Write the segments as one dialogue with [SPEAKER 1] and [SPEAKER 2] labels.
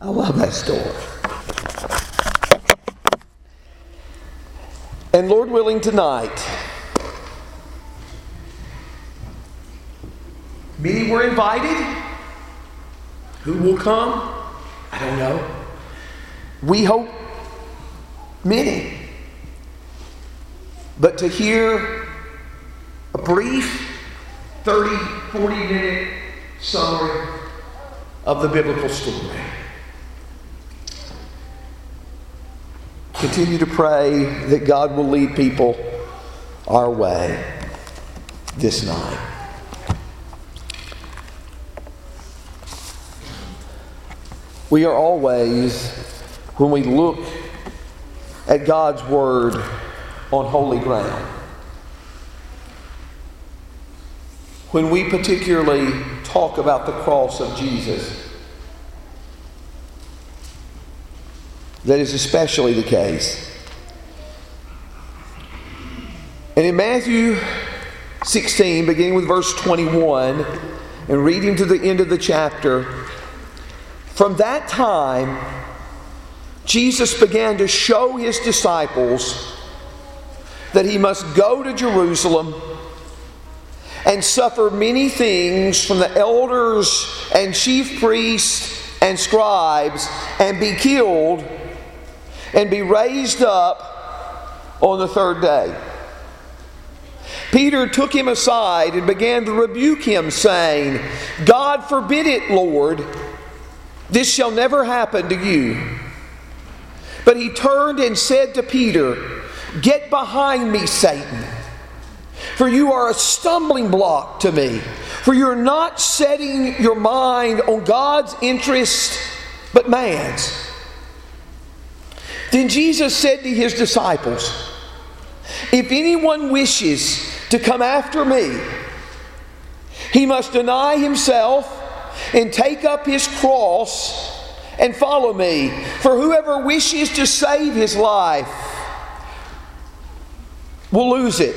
[SPEAKER 1] I love that story. And Lord willing, tonight, many were invited. Who will come? I don't know. We hope many. But to hear a brief 30, 40 minute summary of the biblical story. Continue to pray that God will lead people our way this night. We are always, when we look at God's Word, on holy ground. When we particularly talk about the cross of Jesus, that is especially the case. And in Matthew 16, beginning with verse 21, and reading to the end of the chapter, from that time, Jesus began to show his disciples that he must go to Jerusalem and suffer many things from the elders and chief priests and scribes and be killed and be raised up on the third day. Peter took him aside and began to rebuke him, saying, God forbid it, Lord. This shall never happen to you. But he turned and said to Peter, Get behind me, Satan. For you are a stumbling block to me. For you're not setting your mind on God's interest, but man's. Then Jesus said to his disciples, If anyone wishes to come after me, he must deny himself and take up his cross and follow me. For whoever wishes to save his life will lose it.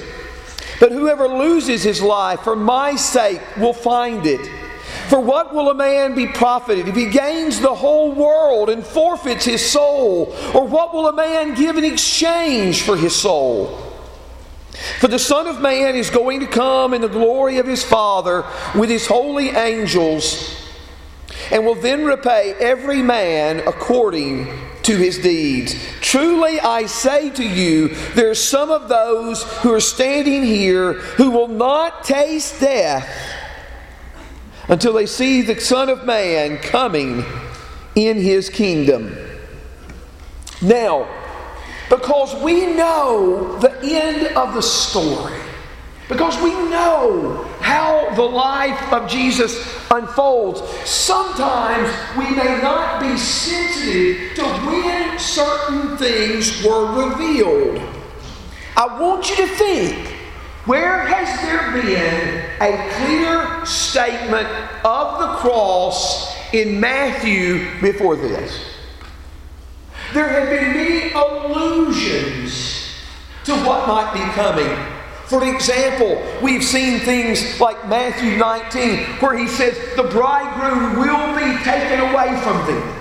[SPEAKER 1] But whoever loses his life for my sake will find it. For what will a man be profited if he gains the whole world and forfeits his soul? Or what will a man give in exchange for his soul? For the Son of Man is going to come in the glory of his Father with his holy angels and will then repay every man according to his deeds. Truly I say to you, there are some of those who are standing here who will not taste death until they see the Son of Man coming in his kingdom. Now, because we know the end of the story, because we know how the life of Jesus unfolds, sometimes we may not be sensitive to when certain things were revealed. I want you to think where has there been a clear statement of the cross in Matthew before this? There have been many allusions to what might be coming. For example, we've seen things like Matthew 19, where he says, The bridegroom will be taken away from them.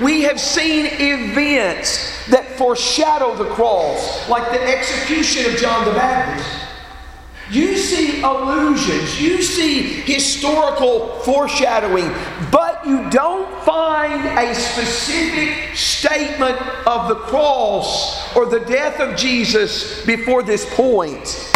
[SPEAKER 1] We have seen events that foreshadow the cross, like the execution of John the Baptist. You see allusions, you see historical foreshadowing, but you don't find a specific statement of the cross or the death of Jesus before this point.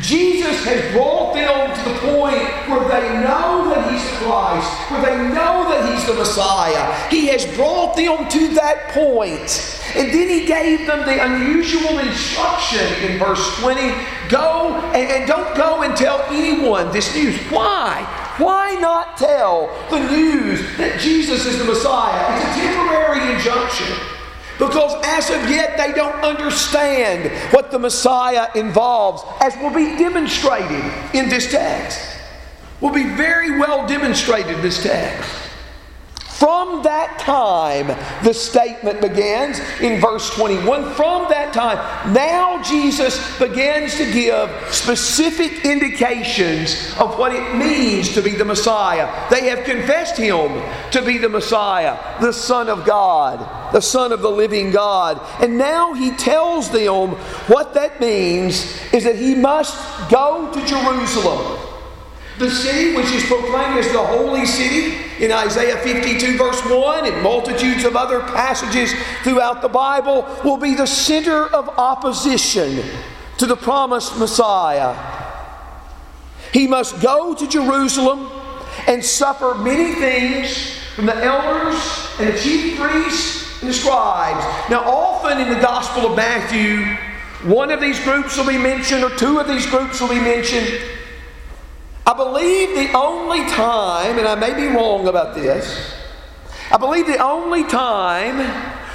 [SPEAKER 1] Jesus has brought them to the point where they know that He's Christ, where they know that He's the Messiah. He has brought them to that point. And then He gave them the unusual instruction in verse 20 go and, and don't go and tell anyone this news. Why? Why not tell the news that Jesus is the Messiah? It's a temporary injunction. Because as of yet, they don't understand what the Messiah involves, as will be demonstrated in this text. Will be very well demonstrated in this text. From that time, the statement begins in verse 21. From that time, now Jesus begins to give specific indications of what it means to be the Messiah. They have confessed him to be the Messiah, the Son of God, the Son of the living God. And now he tells them what that means is that he must go to Jerusalem the city which is proclaimed as the holy city in Isaiah 52, verse 1, and multitudes of other passages throughout the Bible, will be the center of opposition to the promised Messiah. He must go to Jerusalem and suffer many things from the elders and the chief priests and the scribes. Now, often in the Gospel of Matthew, one of these groups will be mentioned, or two of these groups will be mentioned. I believe the only time, and I may be wrong about this, I believe the only time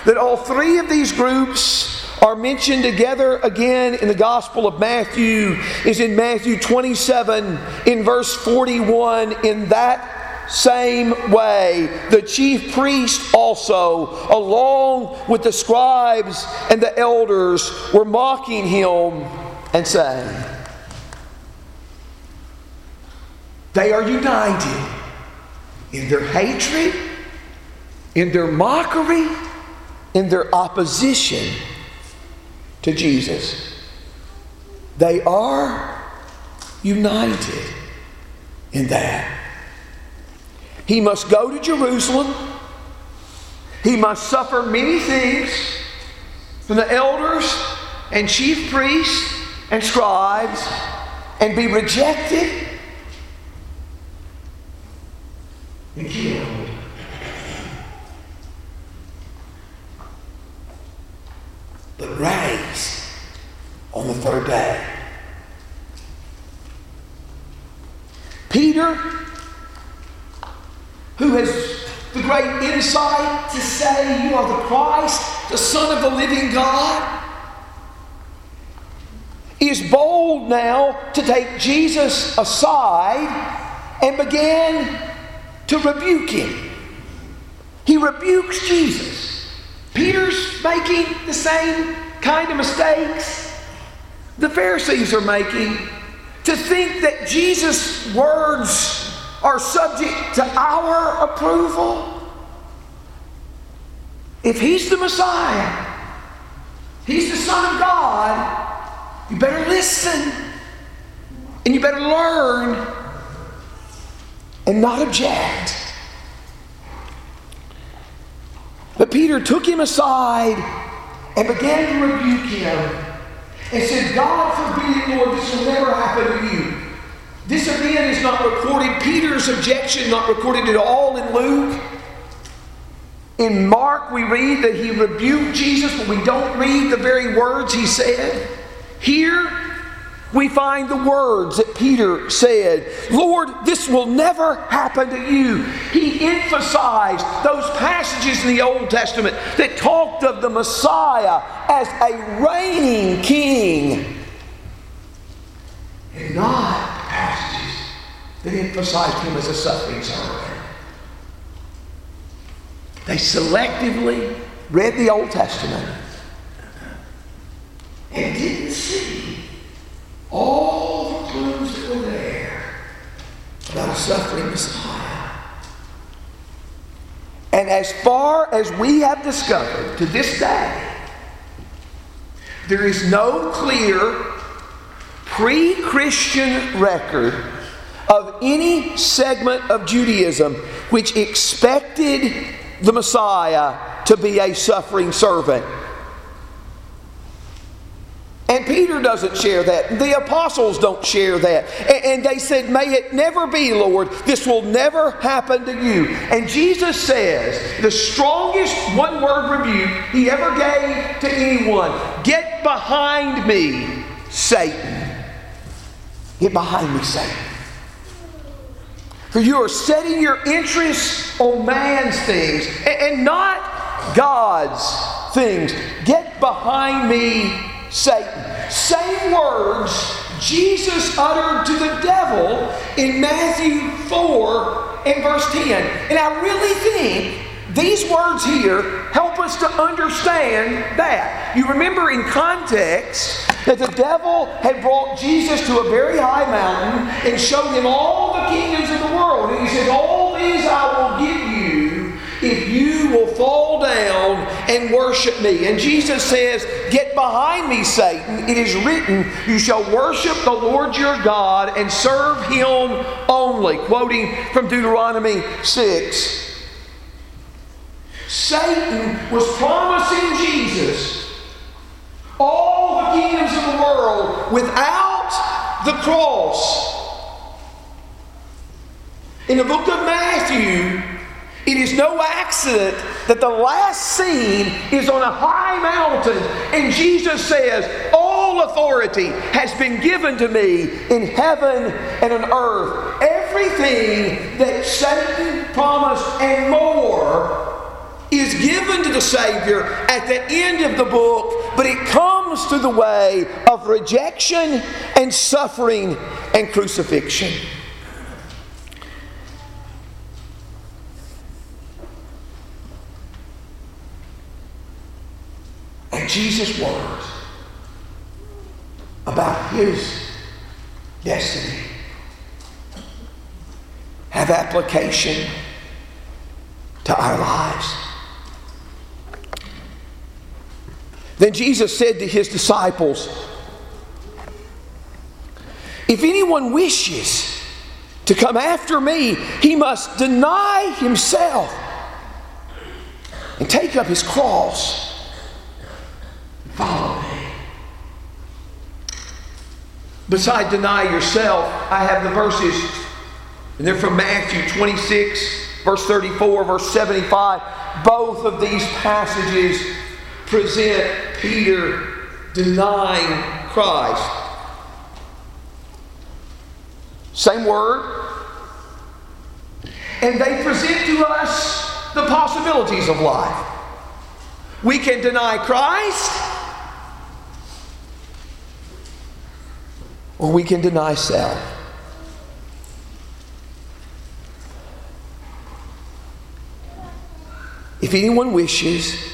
[SPEAKER 1] that all three of these groups are mentioned together again in the Gospel of Matthew is in Matthew 27 in verse 41 in that same way. The chief priest also, along with the scribes and the elders, were mocking him and saying, They are united in their hatred, in their mockery, in their opposition to Jesus. They are united in that. He must go to Jerusalem. He must suffer many things from the elders and chief priests and scribes and be rejected But raised on the third day. Peter, who has the great insight to say, You are the Christ, the Son of the living God, is bold now to take Jesus aside and begin to rebuke him. He rebukes Jesus. Peter's making the same kind of mistakes the Pharisees are making to think that Jesus' words are subject to our approval. If he's the Messiah, he's the Son of God, you better listen and you better learn and not object. But Peter took him aside and began to rebuke him and said, God forbid, Lord, this will never happen to you. This event is not recorded. Peter's objection not recorded at all in Luke. In Mark, we read that he rebuked Jesus, but we don't read the very words he said. Here, we find the words that Peter said Lord, this will never happen to you. He emphasized those passages in the Old Testament that talked of the Messiah as a reigning king, and not passages that emphasized him as a suffering servant. They selectively read the Old Testament and didn't see all the clues that were there about suffering Messiah. And as far as we have discovered to this day, there is no clear pre Christian record of any segment of Judaism which expected the Messiah to be a suffering servant. And Peter doesn't share that. The apostles don't share that. And, they said, May it never be, Lord. This will never happen to you. And Jesus says, the strongest one word rebuke he ever gave to anyone Get behind me, Satan. Get behind me, Satan. For you are setting your interests on man's things and not God's things. Get behind me, Satan. Same words Jesus uttered to the devil in Matthew 4 and verse 10. And I really think these words here help us to understand that. You remember in context that the devil had brought Jesus to a very high mountain and showed him all the kingdoms of the world. And he said, All these I will give you will fall down and worship me. And Jesus says, Get behind me, Satan. It is written, You shall worship the Lord your God and serve him only. Quoting from Deuteronomy 6. Satan was promising Jesus all the kingdoms of the world without the cross. In the book of Matthew, it is no accident that the last scene is on a high mountain, and Jesus says, All authority has been given to me in heaven and on earth. Everything that Satan promised and more is given to the Savior at the end of the book, but it comes through the way of rejection and suffering and crucifixion. And Jesus' words about his destiny have application to our lives. Then Jesus said to his disciples, If anyone wishes to come after me, he must deny himself and take up his cross follow me. Beside deny yourself, I have the verses, and they're from Matthew 26, verse 34, verse 75. Both of these passages present Peter denying Christ. Same word. And they present to us the possibilities of life. We can deny Christ, or we can deny self. If anyone wishes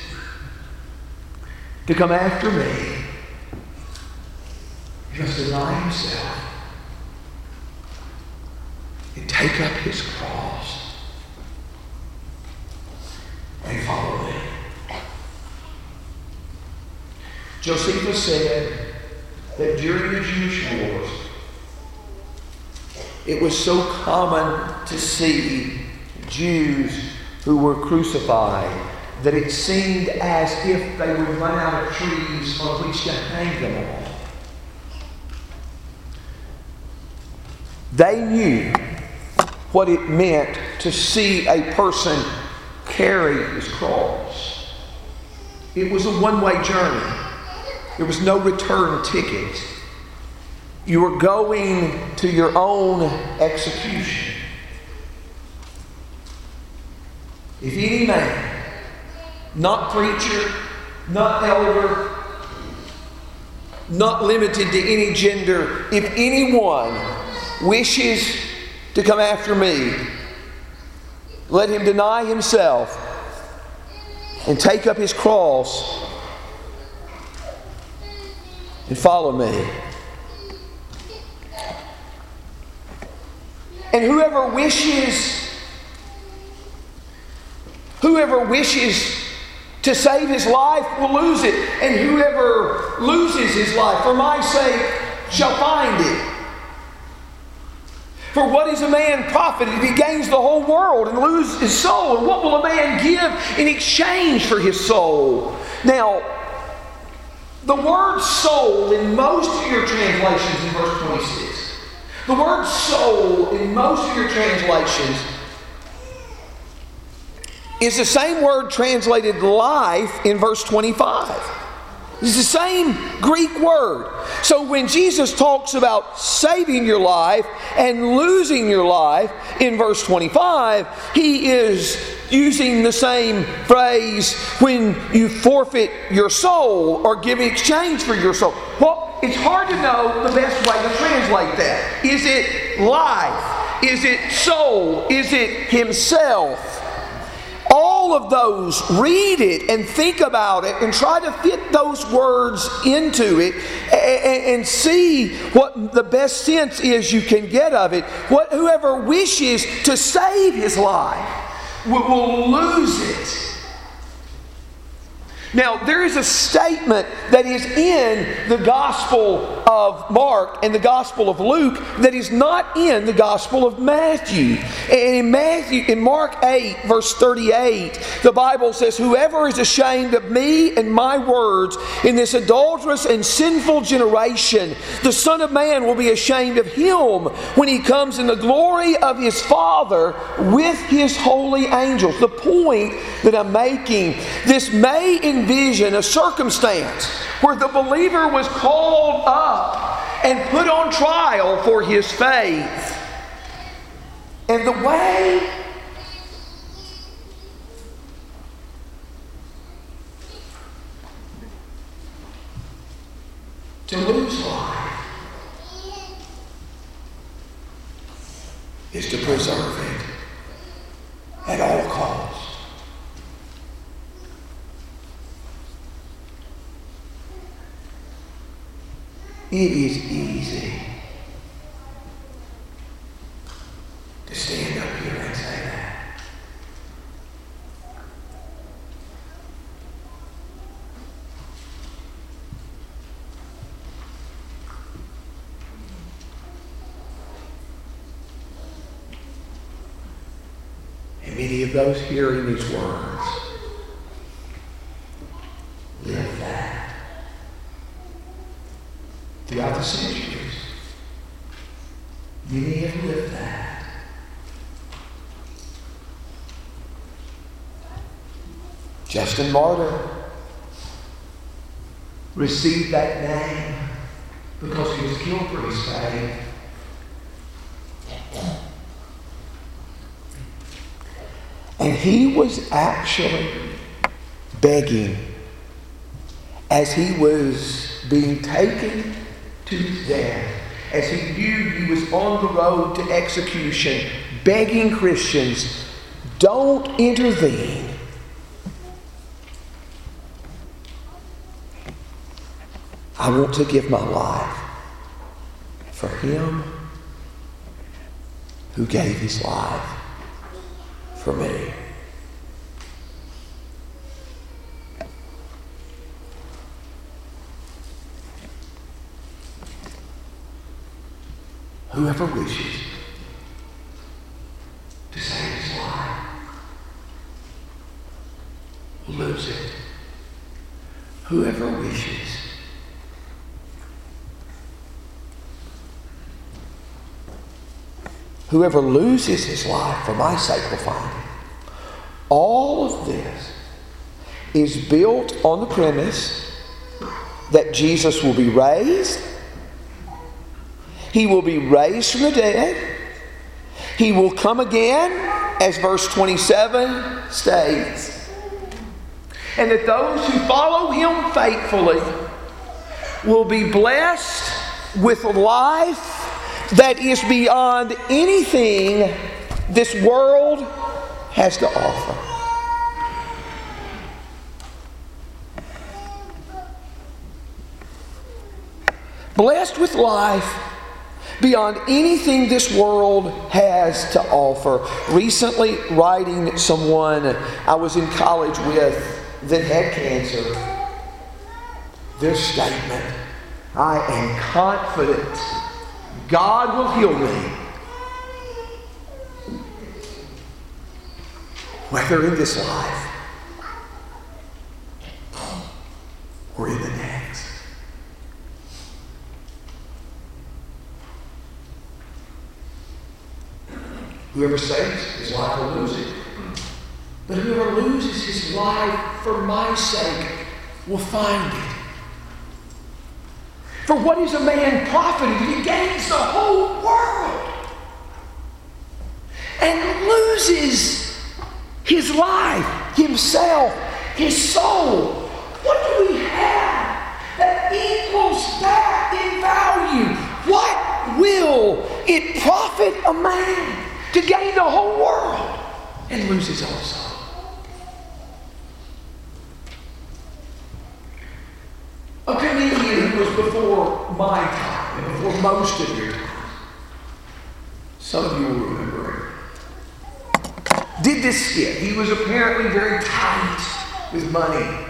[SPEAKER 1] to come after me, just deny himself and take up his cross and follow me. Josephus said that during the Jewish wars, it was so common to see Jews who were crucified that it seemed as if they would run out of trees on which to hang them on. They knew what it meant to see a person carry his cross. It was a one way journey, there was no return ticket. You were going to your own execution. If any man not preacher, not elder, not limited to any gender. If anyone wishes to come after me, let him deny himself and take up his cross and follow me. And whoever wishes, whoever wishes to save his life will lose it, and whoever loses his life for my sake shall find it. For what is a man profited if he gains the whole world and loses his soul? And what will a man give in exchange for his soul? Now, the word soul in most of your translations in verse 26, the word soul in most of your translations is the same word translated life in verse 25. It's the same Greek word. So when Jesus talks about saving your life and losing your life in verse 25, he is using the same phrase when you forfeit your soul or give in exchange for your soul. Well, it's hard to know the best way to translate that. Is it life? Is it soul? Is it himself? all of those, read it and think about it and try to fit those words into it and, and see what the best sense is you can get of it. What, whoever wishes to save his life will, will lose it. Now, there is a statement that is in the Gospel of Mark and the Gospel of Luke that is not in the Gospel of Matthew. And in Matthew, in Mark 8, verse 38, the Bible says, Whoever is ashamed of me and my words in this adulterous and sinful generation, the Son of Man will be ashamed of him when he comes in the glory of his Father with his holy angels. The point that I'm making, this may in envision a circumstance where the believer was called up and put on trial for his faith. And the way to lose life is to preserve it at all costs. It is easy to stand up here and say that. And many of those hearing these words live that throughout the centuries. Many have lived that. Justin Martyr received that name because he was killed for his faith. And he was actually begging as he was being taken to death as he knew he was on the road to execution, begging Christians, don't intervene. I want to give my life for him who gave his life for me. Whoever wishes to save his life will lose it. Whoever wishes Whoever loses his life for my sake will find it. All of this is built on the premise that Jesus will be raised he will be raised from the dead. He will come again, as verse 27 states. And that those who follow him faithfully will be blessed with life that is beyond anything this world has to offer. Blessed with life beyond anything this world has to offer. Recently, writing someone I was in college with that had cancer, their statement I am confident God will heal me. Whether in this life or in the next. Whoever saves his life will lose it. But whoever loses his life for my sake will find it. For what is a man profited if he gains the whole world and loses his life, himself, his soul. What do we have that equals that in value? What will it profit a man to gain the whole world and lose his own soul? A comedian who was before my time and before most of your time. Some of you will remember him. Did this skit. He was apparently very tight with money.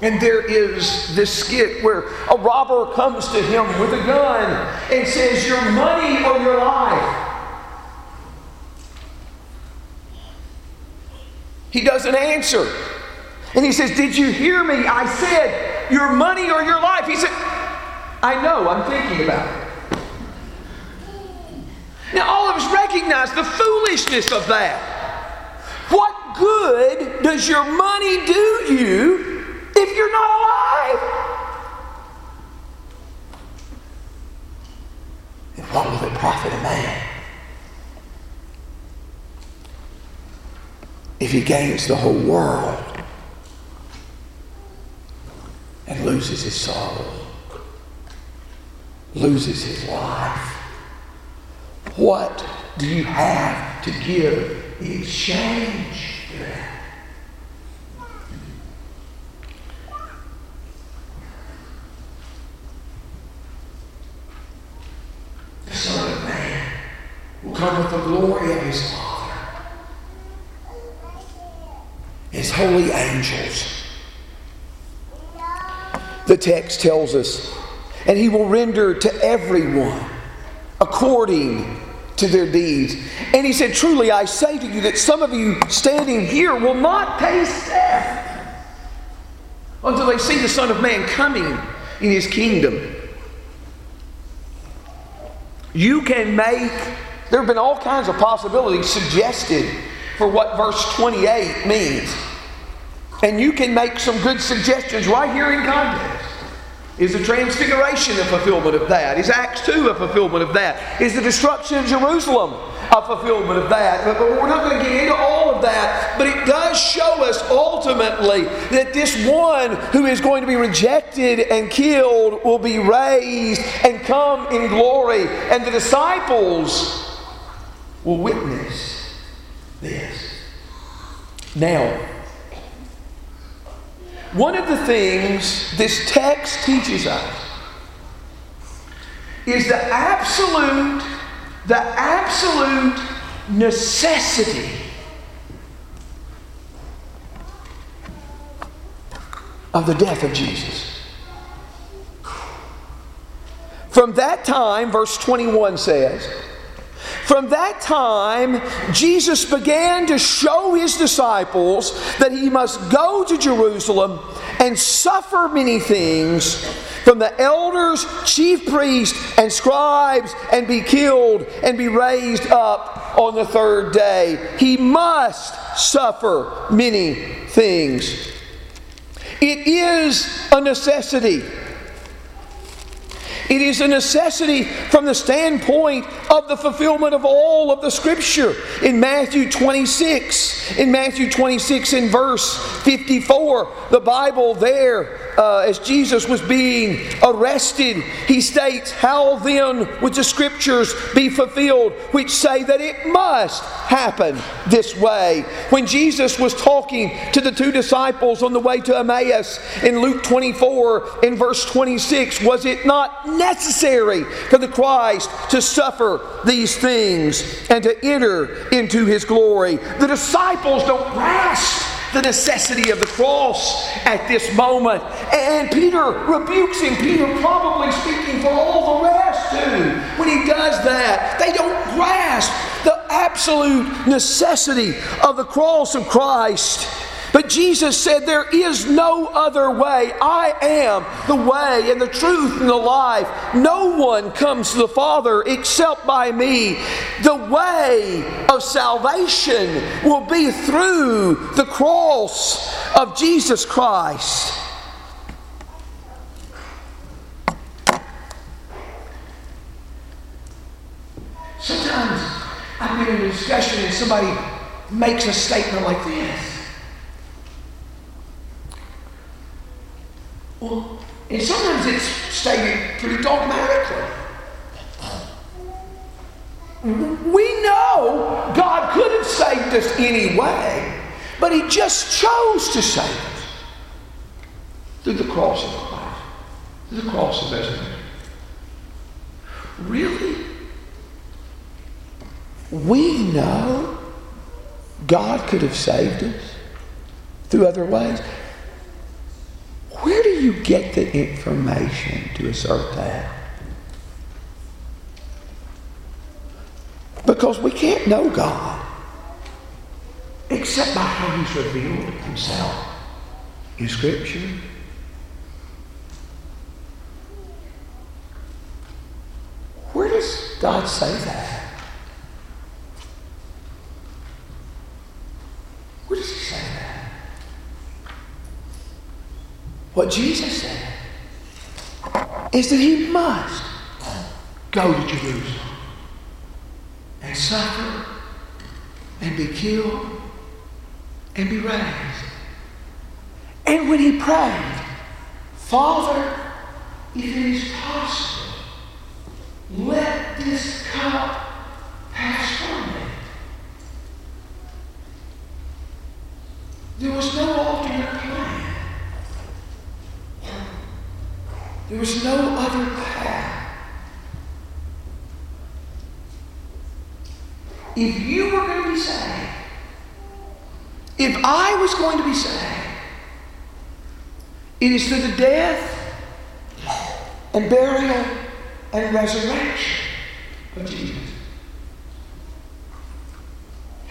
[SPEAKER 1] And there is this skit where a robber comes to him with a gun and says, Your money or your life. He doesn't answer. And he says, Did you hear me? I said, Your money or your life. He said, I know, I'm thinking about it. Now, all of us recognize the foolishness of that. What good does your money do you if you're not alive? And what will it profit a man if he gains the whole world and loses his soul, loses his life? What do you have to give in exchange for that? The Son of Man will come with the glory of his Father, his holy angels. The text tells us, and he will render to everyone according to their deeds. And he said, Truly I say to you that some of you standing here will not taste death until they see the Son of Man coming in his kingdom. You can make, there have been all kinds of possibilities suggested for what verse 28 means. And you can make some good suggestions right here in context. Is the transfiguration a fulfillment of that? Is Acts 2 a fulfillment of that? Is the destruction of Jerusalem a fulfillment of that? But, we're not going to get into all of that. But it does show us ultimately that this one who is going to be rejected and killed will be raised and come in glory. And the disciples will witness this. Now, one of the things this text teaches us is the absolute, the absolute necessity of the death of Jesus. From that time, verse 21 says, from that time, Jesus began to show his disciples that he must go to Jerusalem and suffer many things from the elders, chief priests, and scribes, and be killed and be raised up on the third day. He must suffer many things. It is a necessity. It is a necessity from the standpoint of the fulfillment of all of the Scripture. In Matthew 26, in Matthew 26, in verse 54, the Bible there, uh, as Jesus was being arrested, he states, How then would the Scriptures be fulfilled, which say that it must happen this way? When Jesus was talking to the two disciples on the way to Emmaus in Luke 24, in verse 26, was it not necessary for the Christ to suffer these things and to enter into his glory. The disciples don't grasp the necessity of the cross at this moment. And Peter rebukes him. Peter probably speaking for all the rest too. When he does that, they don't grasp the absolute necessity of the cross of Christ. But Jesus said, There is no other way. I am the way and the truth and the life. No one comes to the Father except by me. The way of salvation will be through the cross of Jesus Christ. Sometimes I've been in a discussion and somebody makes a statement like this. Well, and sometimes it's stated pretty dogmatically. We know God could have saved us anyway, but He just chose to save us through the cross of Christ, through the cross of resurrection. Really? We know God could have saved us through other ways. Where do you get the information to assert that? Because we can't know God except by how He's revealed Himself in Scripture. Where does God say that? Where does He say that? What Jesus said is that He must go to Jerusalem and suffer and be killed and be raised. And when he prayed, Father, if it is possible, let this cup pass from me. There was no alternate plan. There was no other path. If you were going to be saved, if I was going to be saved, it is through the death and burial and resurrection of Jesus.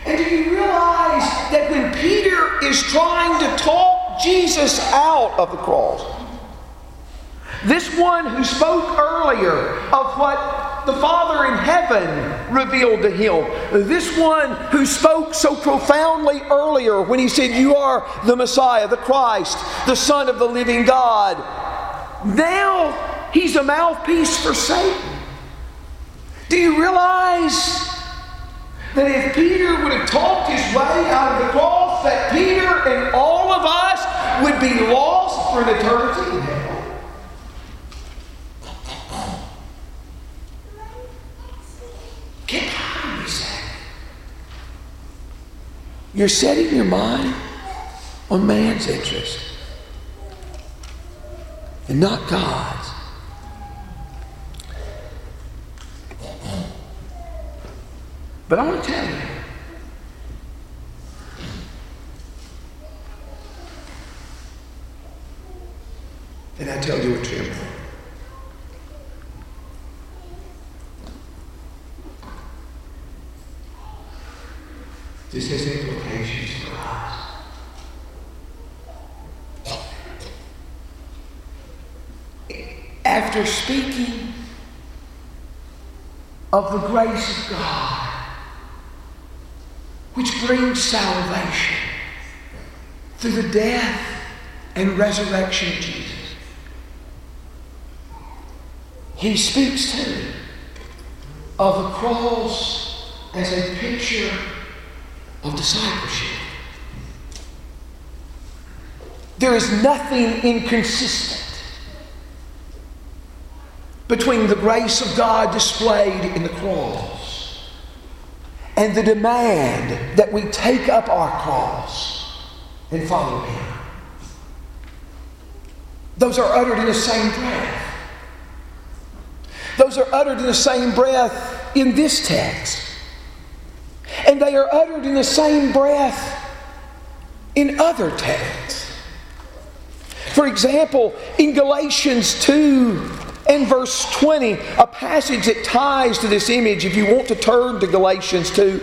[SPEAKER 1] And do you realize that when Peter is trying to talk Jesus out of the cross, this one who spoke earlier of what the Father in heaven revealed to him. This one who spoke so profoundly earlier when he said, You are the Messiah, the Christ, the Son of the living God. Now he's a mouthpiece for Satan. Do you realize that if Peter would have talked his way out of the cross, that Peter and all of us would be lost for an eternity You're setting your mind on man's interest and not God's. But I want to tell you and I tell you a tremble. This has implications for us. After speaking of the grace of God, which brings salvation through the death and resurrection of Jesus, he speaks too of the cross as a picture of discipleship. There is nothing inconsistent between the grace of God displayed in the cross and the demand that we take up our cross and follow Him. Those are uttered in the same breath. Those are uttered in the same breath in this text. And they are uttered in the same breath in other texts. For example, in Galatians 2 and verse 20, a passage that ties to this image, if you want to turn to Galatians 2,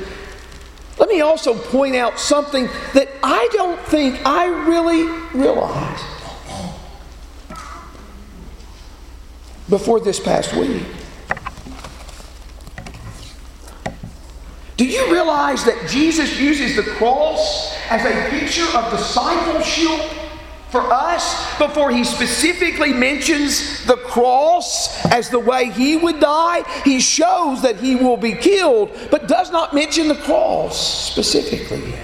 [SPEAKER 1] let me also point out something that I don't think I really realized before this past week. Do you realize that Jesus uses the cross as a picture of discipleship for us before he specifically mentions the cross as the way he would die. He shows that he will be killed, but does not mention the cross specifically.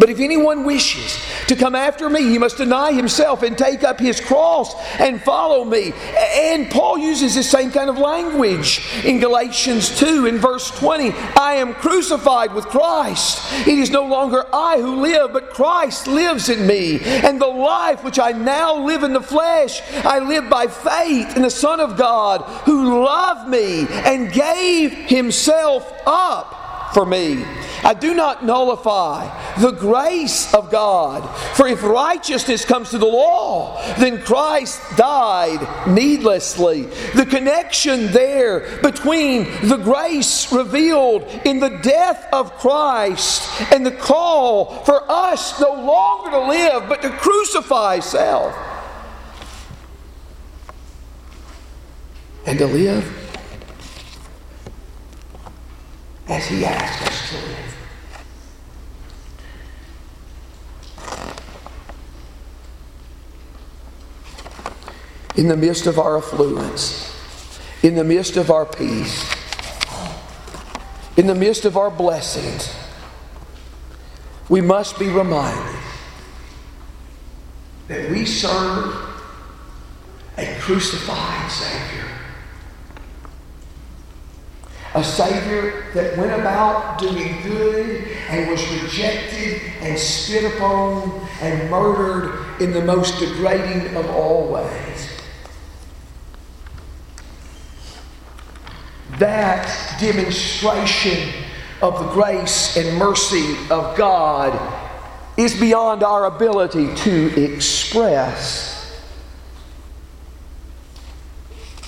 [SPEAKER 1] But if anyone wishes to come after me, he must deny himself and take up his cross and follow me. And Paul uses the same kind of language in Galatians 2 in verse 20. I am crucified with Christ. It is no longer I who live, but Christ lives in me. And the life which I now live in the flesh, I live by faith in the Son of God who loved me and gave himself up for me. I do not nullify the grace of God. For if righteousness comes to the law, then Christ died needlessly. The connection there between the grace revealed in the death of Christ and the call for us no longer to live, but to crucify self and to live as He asked us to live. In the midst of our affluence, in the midst of our peace, in the midst of our blessings, we must be reminded that we serve a crucified Savior a Savior that went about doing good and was rejected and spit upon and murdered in the most degrading of all ways. That demonstration of the grace and mercy of God is beyond our ability to express.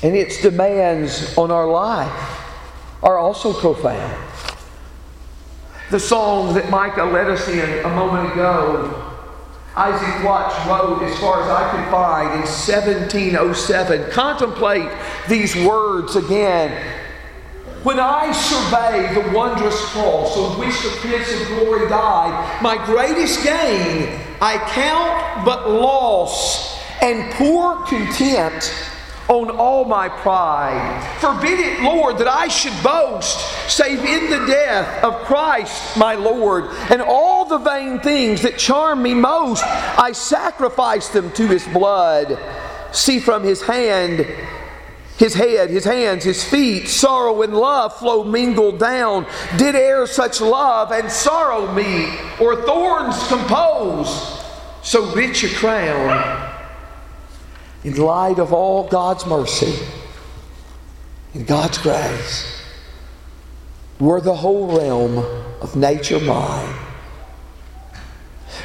[SPEAKER 1] And its demands on our life are also profound. The song that Micah led us in a moment ago, Isaac Watts wrote, as far as I could find, in 1707. Contemplate these words again. When I survey the wondrous cross on which the Prince of Glory died, my greatest gain I count but loss and poor contempt on all my pride. Forbid it, Lord, that I should boast, save in the death of Christ my Lord. And all the vain things that charm me most, I sacrifice them to his blood. See from his hand his head, his hands, his feet, sorrow and love flow mingled down. Did e'er such love and sorrow meet, or thorns compose so rich a crown? In light of all God's mercy and God's grace, were the whole realm of nature mine,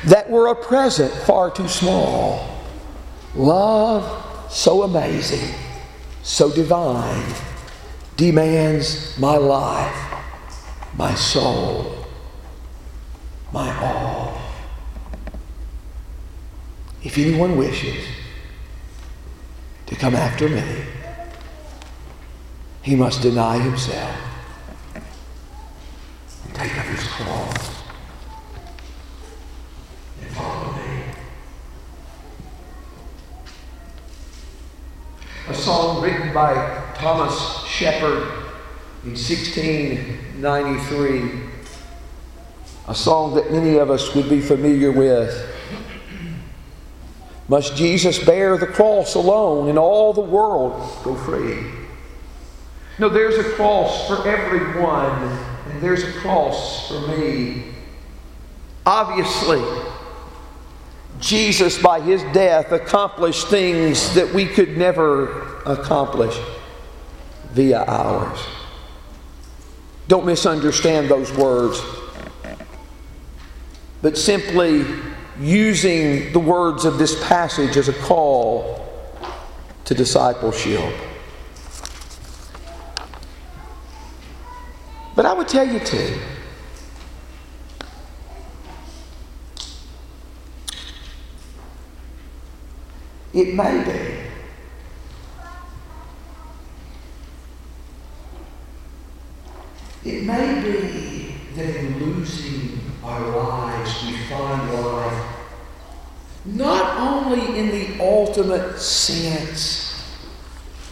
[SPEAKER 1] that were a present far too small, love so amazing, so divine, demands my life, my soul, my all. If anyone wishes, to come after me, he must deny himself and take up his cross and follow me. A song written by Thomas Shepherd in 1693, a song that many of us would be familiar with. Must Jesus bear the cross alone and all the world go free? No, there's a cross for everyone, and there's a cross for me. Obviously, Jesus, by his death, accomplished things that we could never accomplish via ours. Don't misunderstand those words, but simply using the words of this passage as a call to discipleship. But I would tell you too. It may be. It may be that in losing our lives, we find life not only in the ultimate sense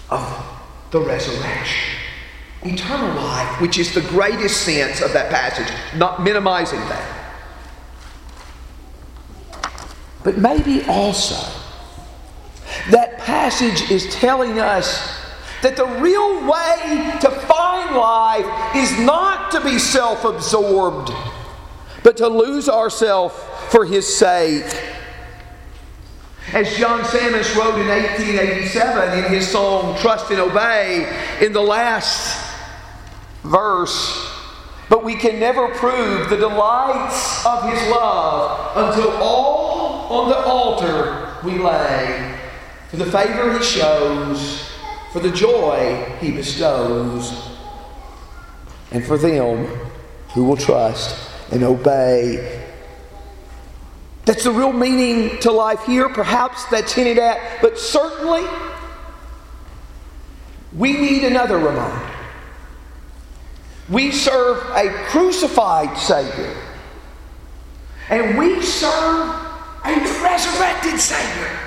[SPEAKER 1] of the resurrection, eternal life, which is the greatest sense of that passage, not minimizing that. But maybe also that passage is telling us that the real way to find life is not to be self absorbed, but to lose ourselves for His sake. As John Sammis wrote in 1887 in his song Trust and Obey, in the last verse, but we can never prove the delights of his love until all on the altar we lay. For the favor he shows, for the joy he bestows, and for them who will trust and obey. That's the real meaning to life here. Perhaps that's hinted at, but certainly we need another reminder. We serve a crucified Savior. And we serve a resurrected Savior.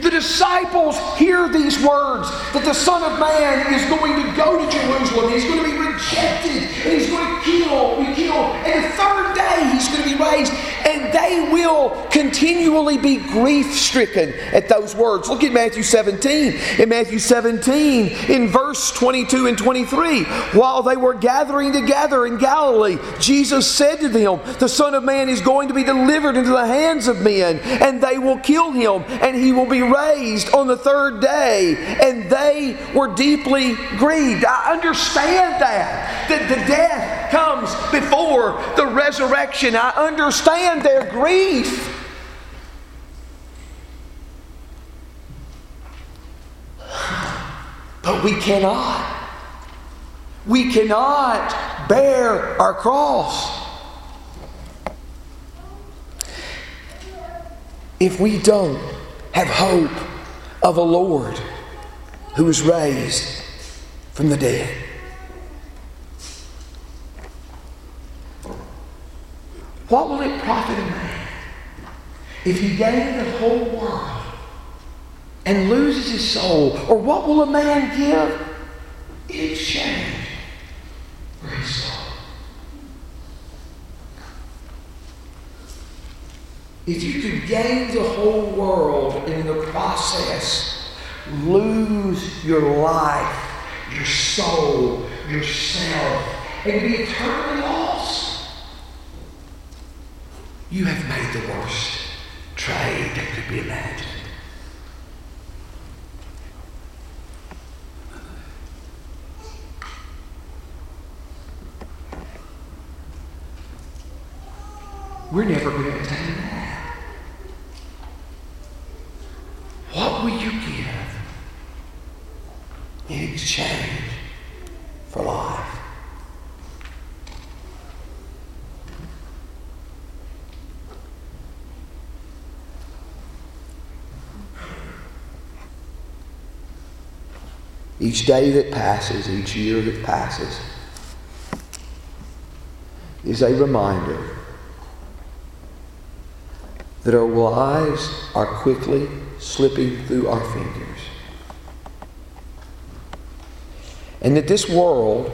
[SPEAKER 1] The disciples hear these words that the Son of Man is going to go to Jerusalem. He's going to be rejected and he's going to kill, be killed. And the third day he's going to be raised. And they will continually be grief stricken at those words. Look at Matthew 17. In Matthew 17, in verse 22 and 23, while they were gathering together in Galilee, Jesus said to them, The Son of Man is going to be delivered into the hands of men, and they will kill him, and he will be raised on the third day. And they were deeply grieved. I understand that, that the death comes before the resurrection. I understand their grief. But we cannot. We cannot bear our cross if we don't have hope of a Lord who was raised from the dead. What will it profit a man if he gain the whole world and loses his soul? Or what will a man give in exchange for his soul? If you could gain the whole world and in the process lose your life, your soul, yourself, and be eternally lost, you have made the worst trade that could be imagined. We're never going to attain that. What will you give in exchange for life? Each day that passes, each year that passes, is a reminder that our lives are quickly slipping through our fingers. And that this world,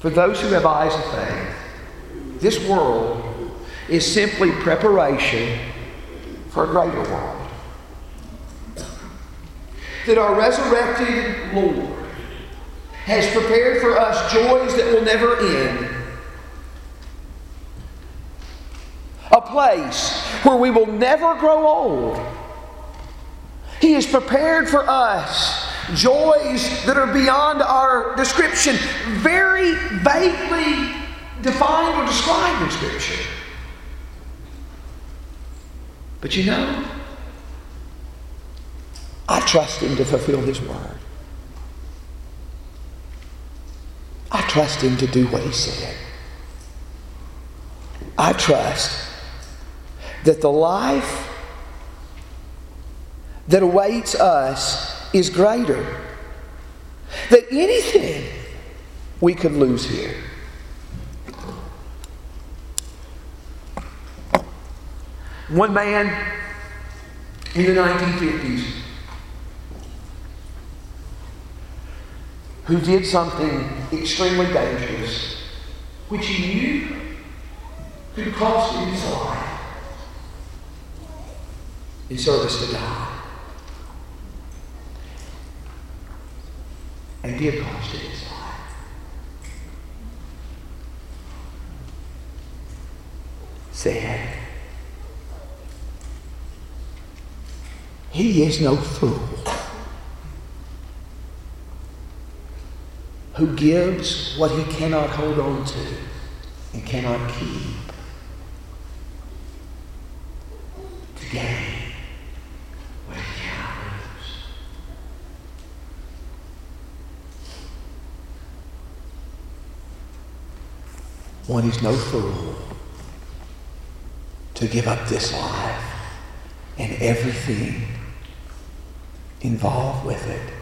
[SPEAKER 1] for those who have eyes of faith, this world is simply preparation for a greater world. That our resurrected Lord has prepared for us joys that will never end. A place where we will never grow old. He has prepared for us joys that are beyond our description, very vaguely defined or described in Scripture. But you know, I trust Him to fulfill His word. I trust Him to do what He said. I trust that the life that awaits us is greater. than anything we could lose here One man in the 1950s who did something extremely dangerous, which he knew could cost him his life in service to God. And did cost him his life. Said, He is no fool who gives what he cannot hold on to and cannot keep to gain what he cannot lose. One is no fool to give up this life and everything involved with it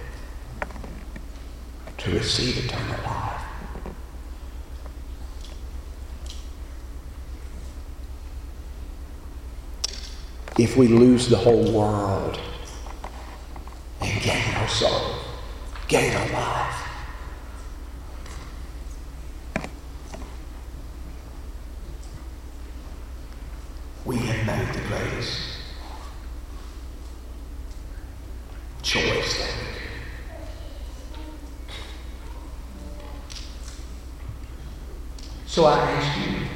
[SPEAKER 1] to receive eternal life. If we lose the whole world and gain our soul, gain our life, we have made the greatest choice that we could. So I ask you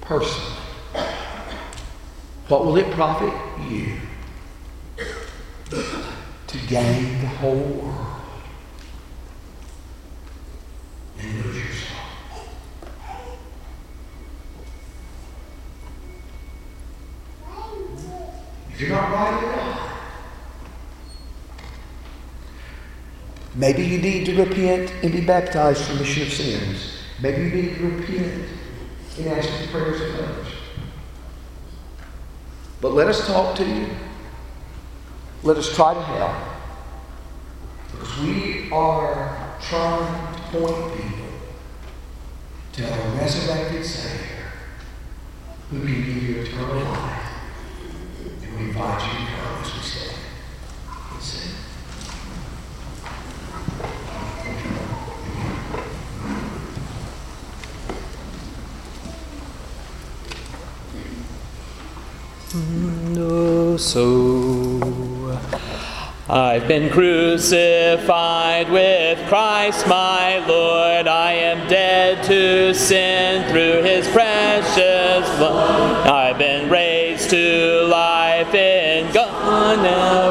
[SPEAKER 1] personally, what will it profit you to gain the whole world and lose your soul? If you're not right with God, maybe you need to repent and be baptized for remission of sins. Maybe you need to repent and ask for prayers of others. But let us talk to you. Let us try to help. Because we are trying to point people to a resurrected Savior who can give you eternal life. And we invite you to come as we stand and sing.
[SPEAKER 2] No, so I've been crucified with Christ my Lord. I am dead to sin through his precious blood. I've been raised to life in God of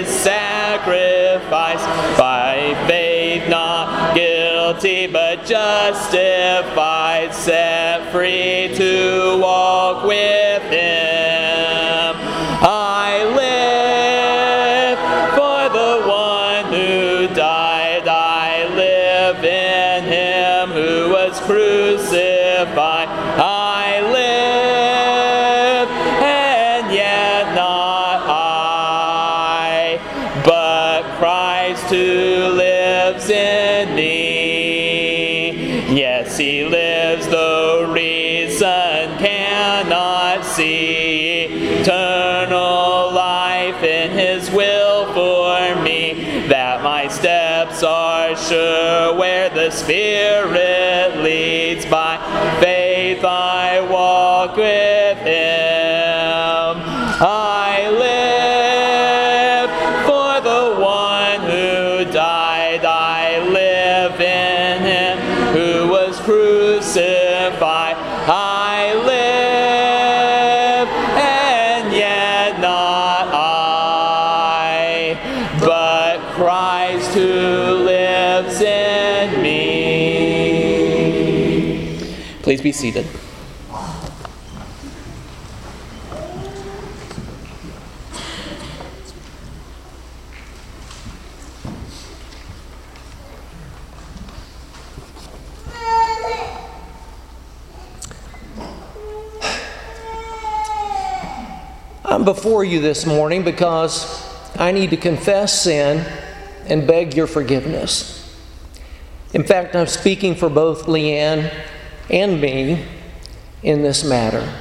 [SPEAKER 2] his sacrifice. By faith, not guilty, but justified, Please be seated.
[SPEAKER 3] I'm before you this morning because I need to confess sin and beg your forgiveness. In fact, I'm speaking for both Leanne and me in this matter.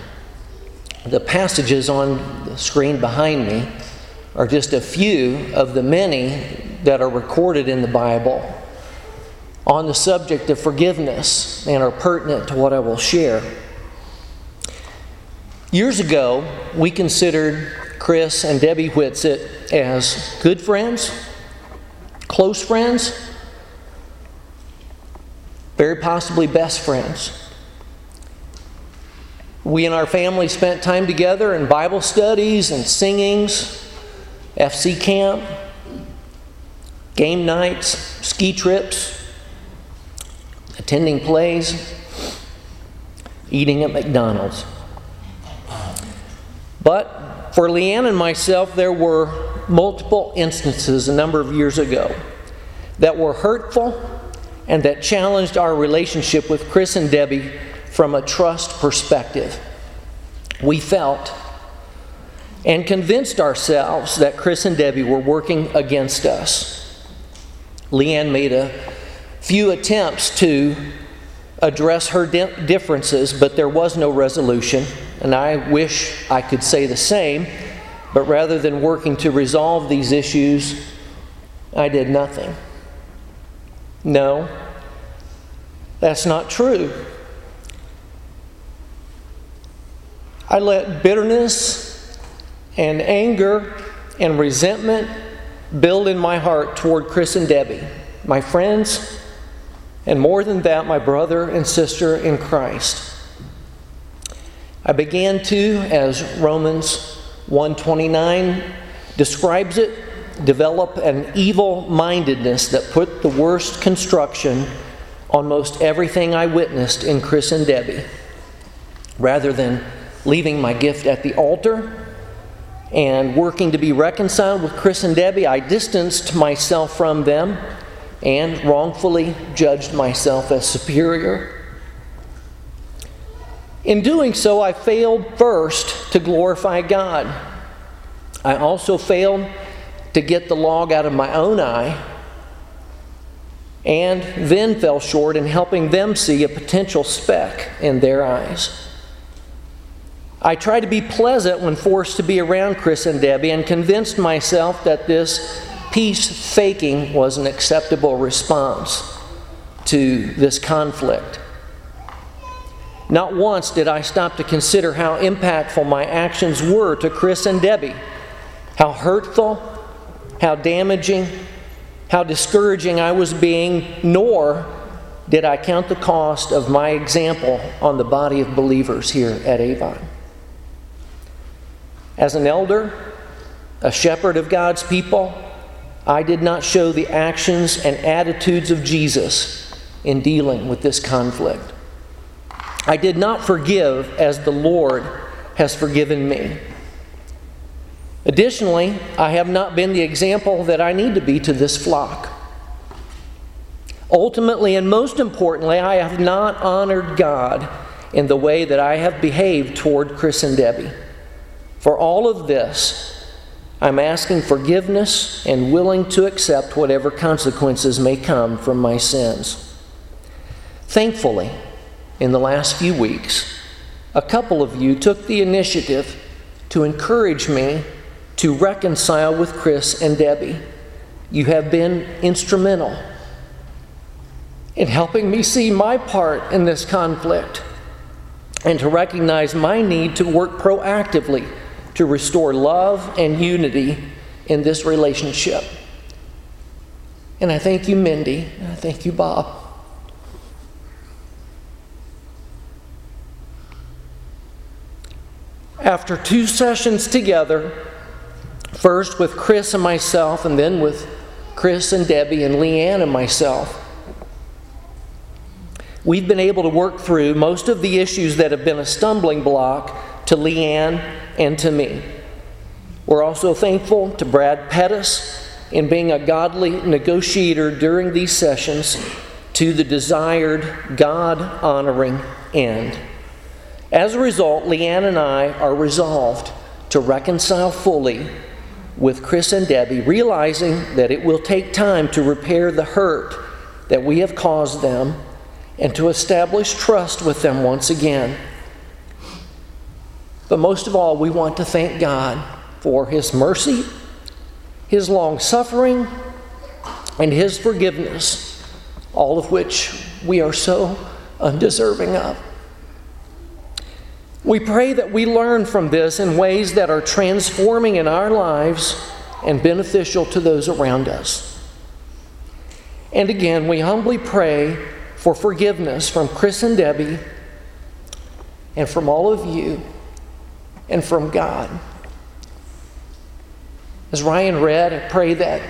[SPEAKER 3] The passages on the screen behind me are just a few of the many that are recorded in the Bible on the subject of forgiveness and are pertinent to what I will share. Years ago, we considered Chris and Debbie Whitsett as good friends, close friends, very possibly best friends. We and our family spent time together in Bible studies and singings, FC camp, game nights, ski trips, attending plays, eating at McDonald's. But for Leanne and myself, there were multiple instances a number of years ago that were hurtful and that challenged our relationship with Chris and Debbie from a trust perspective. We felt and convinced ourselves that Chris and Debbie were working against us. Leanne made a few attempts to address her di- differences, but there was no resolution. And I wish I could say the same, but rather than working to resolve these issues, I did nothing. No, that's not true. I let bitterness and anger and resentment build in my heart toward Chris and Debbie, my friends, and more than that, my brother and sister in Christ. I began to, as Romans 129 describes it, develop an evil mindedness that put the worst construction on most everything I witnessed in Chris and Debbie. Rather than leaving my gift at the altar and working to be reconciled with Chris and Debbie, I distanced myself from them and wrongfully judged myself as superior. In doing so, I failed first to glorify God. I also failed to get the log out of my own eye, and then fell short in helping them see a potential speck in their eyes. I tried to be pleasant when forced to be around Chris and Debbie and convinced myself that this peace faking was an acceptable response to this conflict. Not once did I stop to consider how impactful my actions were to Chris and Debbie, how hurtful, how damaging, how discouraging I was being, nor did I count the cost of my example on the body of believers here at Avon. As an elder, a shepherd of God's people, I did not show the actions and attitudes of Jesus in dealing with this conflict. I did not forgive as the Lord has forgiven me. Additionally, I have not been the example that I need to be to this flock. Ultimately, and most importantly, I have not honored God in the way that I have behaved toward Chris and Debbie. For all of this, I'm asking forgiveness and willing to accept whatever consequences may come from my sins. Thankfully, in the last few weeks, a couple of you took the initiative to encourage me to reconcile with Chris and Debbie. You have been instrumental in helping me see my part in this conflict and to recognize my need to work proactively to restore love and unity in this relationship. And I thank you, Mindy, and I thank you, Bob. After two sessions together, first with Chris and myself, and then with Chris and Debbie and Leanne and myself, we've been able to work through most of the issues that have been a stumbling block to Leanne and to me. We're also thankful to Brad Pettis in being a godly negotiator during these sessions to the desired God honoring end. As a result, Leanne and I are resolved to reconcile fully with Chris and Debbie, realizing that it will take time to repair the hurt that we have caused them and to establish trust with them once again. But most of all, we want to thank God for His mercy, His long suffering, and His forgiveness, all of which we are so undeserving of. We pray that we learn from this in ways that are transforming in our lives and beneficial to those around us. And again, we humbly pray for forgiveness from Chris and Debbie and from all of you and from God. As Ryan read, I pray that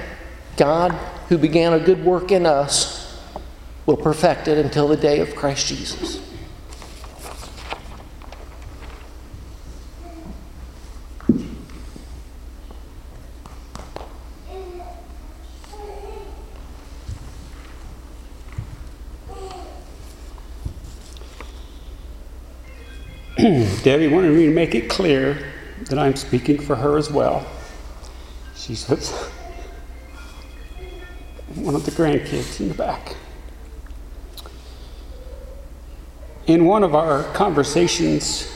[SPEAKER 3] God, who began a good work in us, will perfect it until the day of Christ Jesus.
[SPEAKER 4] Debbie wanted me to make it clear that I'm speaking for her as well. She says, one of the grandkids in the back. In one of our conversations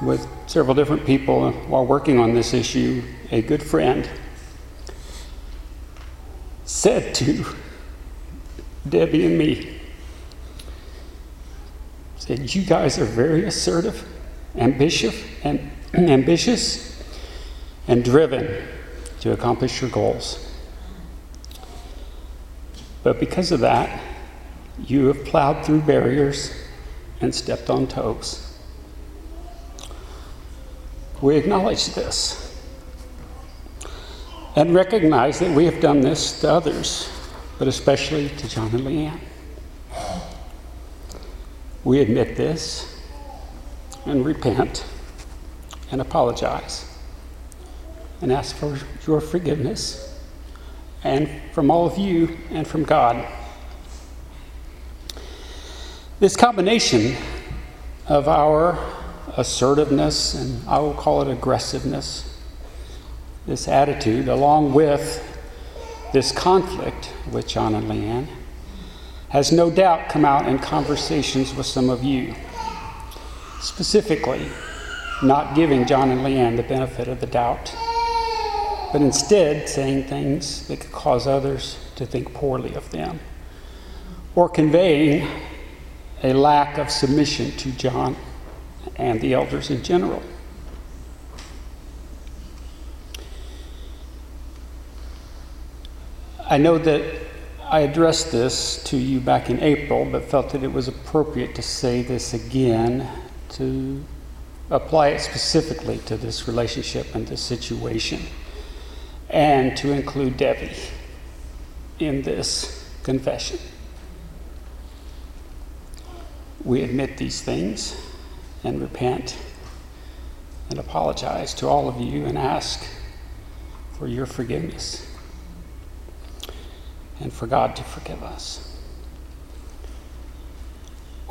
[SPEAKER 4] with several different people while working on this issue, a good friend said to Debbie and me, said, You guys are very assertive ambitious and ambitious and driven to accomplish your goals. But because of that, you have plowed through barriers and stepped on toes. We acknowledge this and recognize that we have done this to others, but especially to John and Leanne. We admit this and repent and apologize and ask for your forgiveness and from all of you and from God. This combination of our assertiveness and I will call it aggressiveness, this attitude, along with this conflict with John and Leanne, has no doubt come out in conversations with some of you specifically not giving John and Leanne the benefit of the doubt, but instead saying things that could cause others to think poorly of them, or conveying a lack of submission to John and the elders in general. I know that I addressed this to you back in April, but felt that it was appropriate to say this again to apply it specifically to this relationship and this situation, and to include Debbie in this confession. We admit these things and repent and apologize to all of you and ask for your forgiveness and for God to forgive us.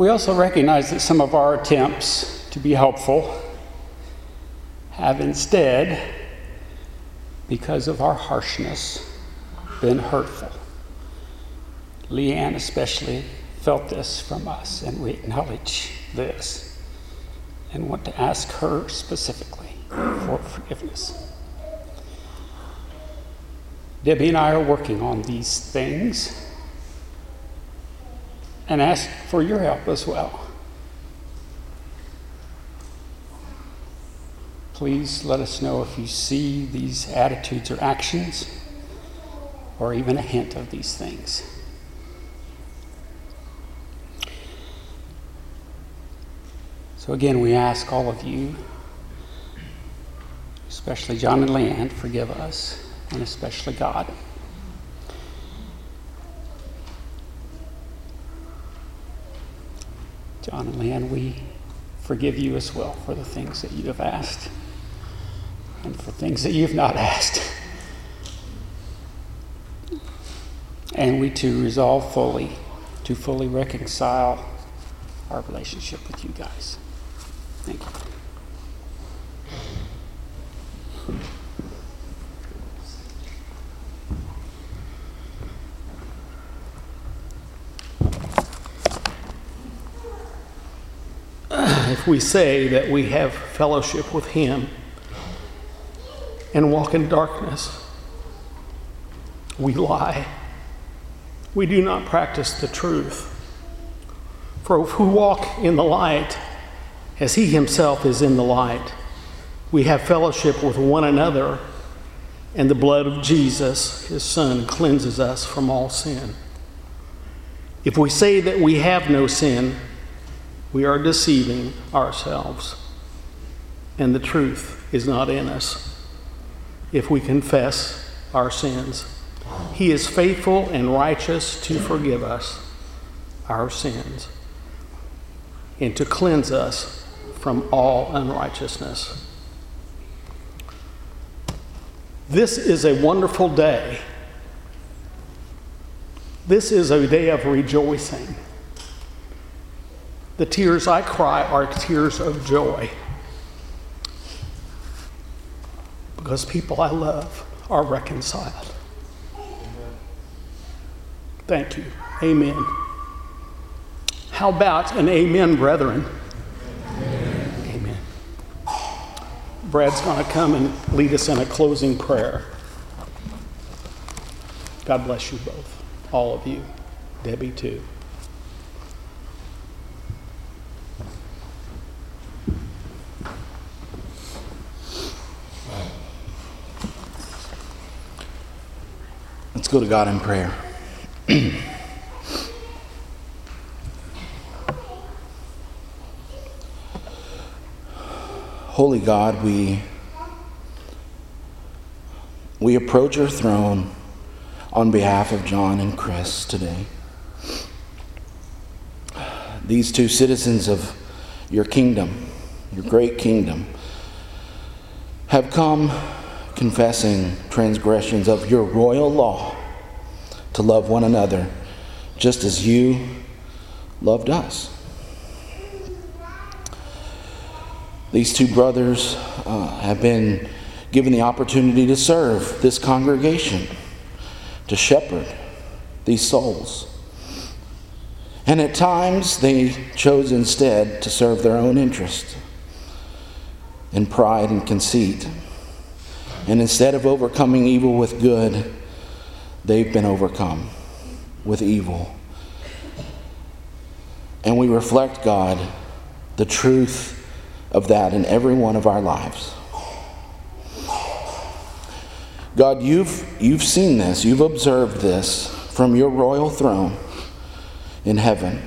[SPEAKER 4] We also recognize that some of our attempts to be helpful have instead, because of our harshness, been hurtful. Leanne especially felt this from us, and we acknowledge this and want to ask her specifically for forgiveness. Debbie and I are working on these things and ask for your help as well. Please let us know if you see these attitudes or actions, or even a hint of these things. So, again, we ask all of you, especially John and Leanne, forgive us, and especially God. John and Leanne, we forgive you as well for the things that you have asked and for things that you have not asked. And we too resolve fully to fully reconcile our relationship with you guys. Thank you.
[SPEAKER 5] If we say that we have fellowship with Him and walk in darkness, we lie. We do not practice the truth. For if we walk in the light, as He Himself is in the light, we have fellowship with one another, and the blood of Jesus, His Son, cleanses us from all sin. If we say that we have no sin, we are deceiving ourselves, and the truth is not in us. If we confess our sins, He is faithful and righteous to forgive us our sins and to cleanse us from all unrighteousness. This is a wonderful day. This is a day of rejoicing. The tears I cry are tears of joy because people I love are reconciled. Thank you. Amen. How about an amen, brethren? Amen. amen. Brad's going to come and lead us in a closing prayer. God bless you both, all of you. Debbie, too.
[SPEAKER 6] Let's go to God in prayer. Holy God, we, we approach your throne on behalf of John and Chris today. These two citizens of your kingdom, your great kingdom, have come confessing transgressions of your royal law to love one another just as you loved us. These two brothers uh, have been given the opportunity to serve this congregation, to shepherd these souls. And at times they chose instead to serve their own interest in pride and conceit. And instead of overcoming evil with good, they've been overcome with evil. And we reflect, God, the truth of that in every one of our lives. God, you've, you've seen this, you've observed this from your royal throne in heaven.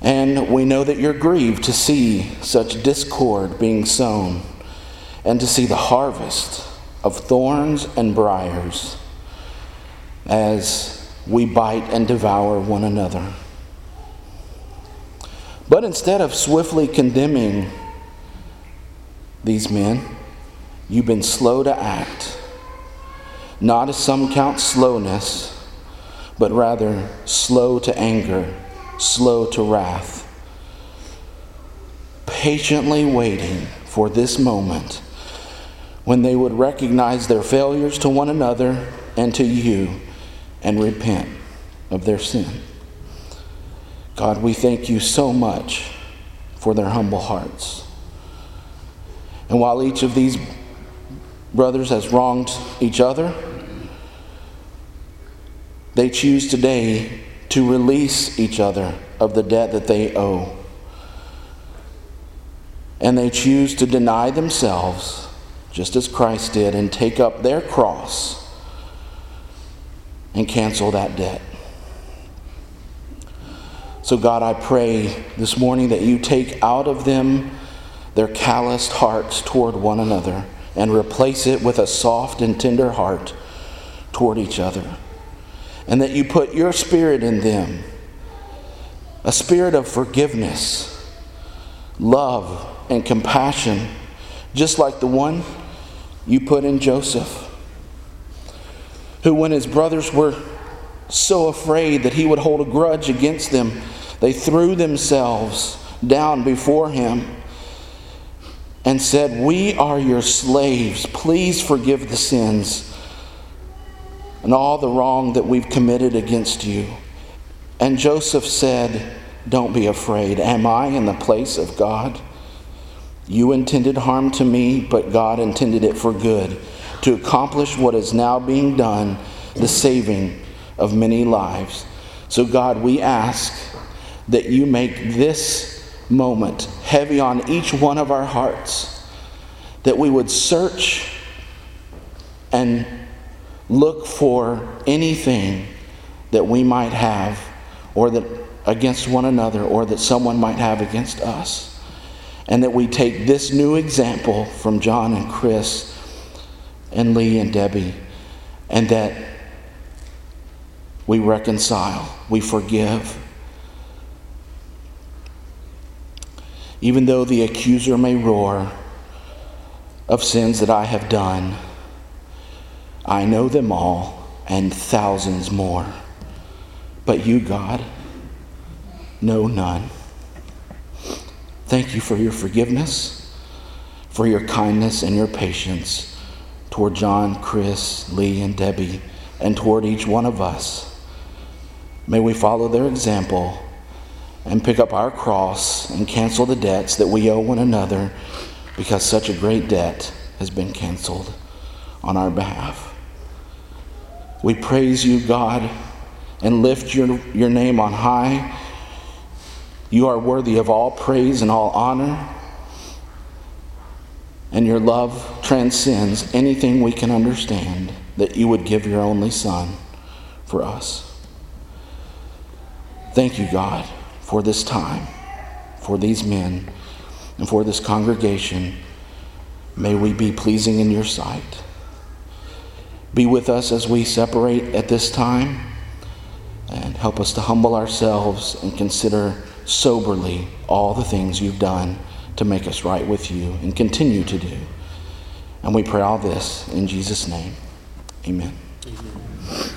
[SPEAKER 6] And we know that you're grieved to see such discord being sown and to see the harvest of thorns and briars as we bite and devour one another. But instead of swiftly condemning these men, you've been slow to act, not as some count slowness, but rather slow to anger, slow to wrath, patiently waiting for this moment when they would recognize their failures to one another and to you and repent of their sin. God, we thank you so much for their humble hearts. And while each of these brothers has wronged each other, they choose today to release each other of the debt that they owe. And they choose to deny themselves, just as Christ did, and take up their cross and cancel that debt. So, God, I pray this morning that you take out of them their calloused hearts toward one another and replace it with a soft and tender heart toward each other. And that you put your spirit in them a spirit of forgiveness, love, and compassion, just like the one you put in Joseph, who, when his brothers were so afraid that he would hold a grudge against them, they threw themselves down before him and said, We are your slaves. Please forgive the sins and all the wrong that we've committed against you. And Joseph said, Don't be afraid. Am I in the place of God? You intended harm to me, but God intended it for good, to accomplish what is now being done, the saving of many lives. So, God, we ask that you make this moment heavy on each one of our hearts, that we would search and look for anything that we might have or that against one another or that someone might have against us. And that we take this new example from John and Chris and Lee and Debbie and that we reconcile, we forgive. Even though the accuser may roar of sins that I have done, I know them all and thousands more. But you, God, know none. Thank you for your forgiveness, for your kindness and your patience toward John, Chris, Lee, and Debbie, and toward each one of us. May we follow their example and pick up our cross and cancel the debts that we owe one another because such a great debt has been canceled on our behalf. We praise you, God, and lift your, your name on high. You are worthy of all praise and all honor, and your love transcends anything we can understand that you would give your only Son for us. Thank you, God, for this time, for these men, and for this congregation. May we be pleasing in your sight. Be with us as we separate at this time and help us to humble ourselves and consider soberly all the things you've done to make us right with you and continue to do. And we pray all this in Jesus' name. Amen. Amen.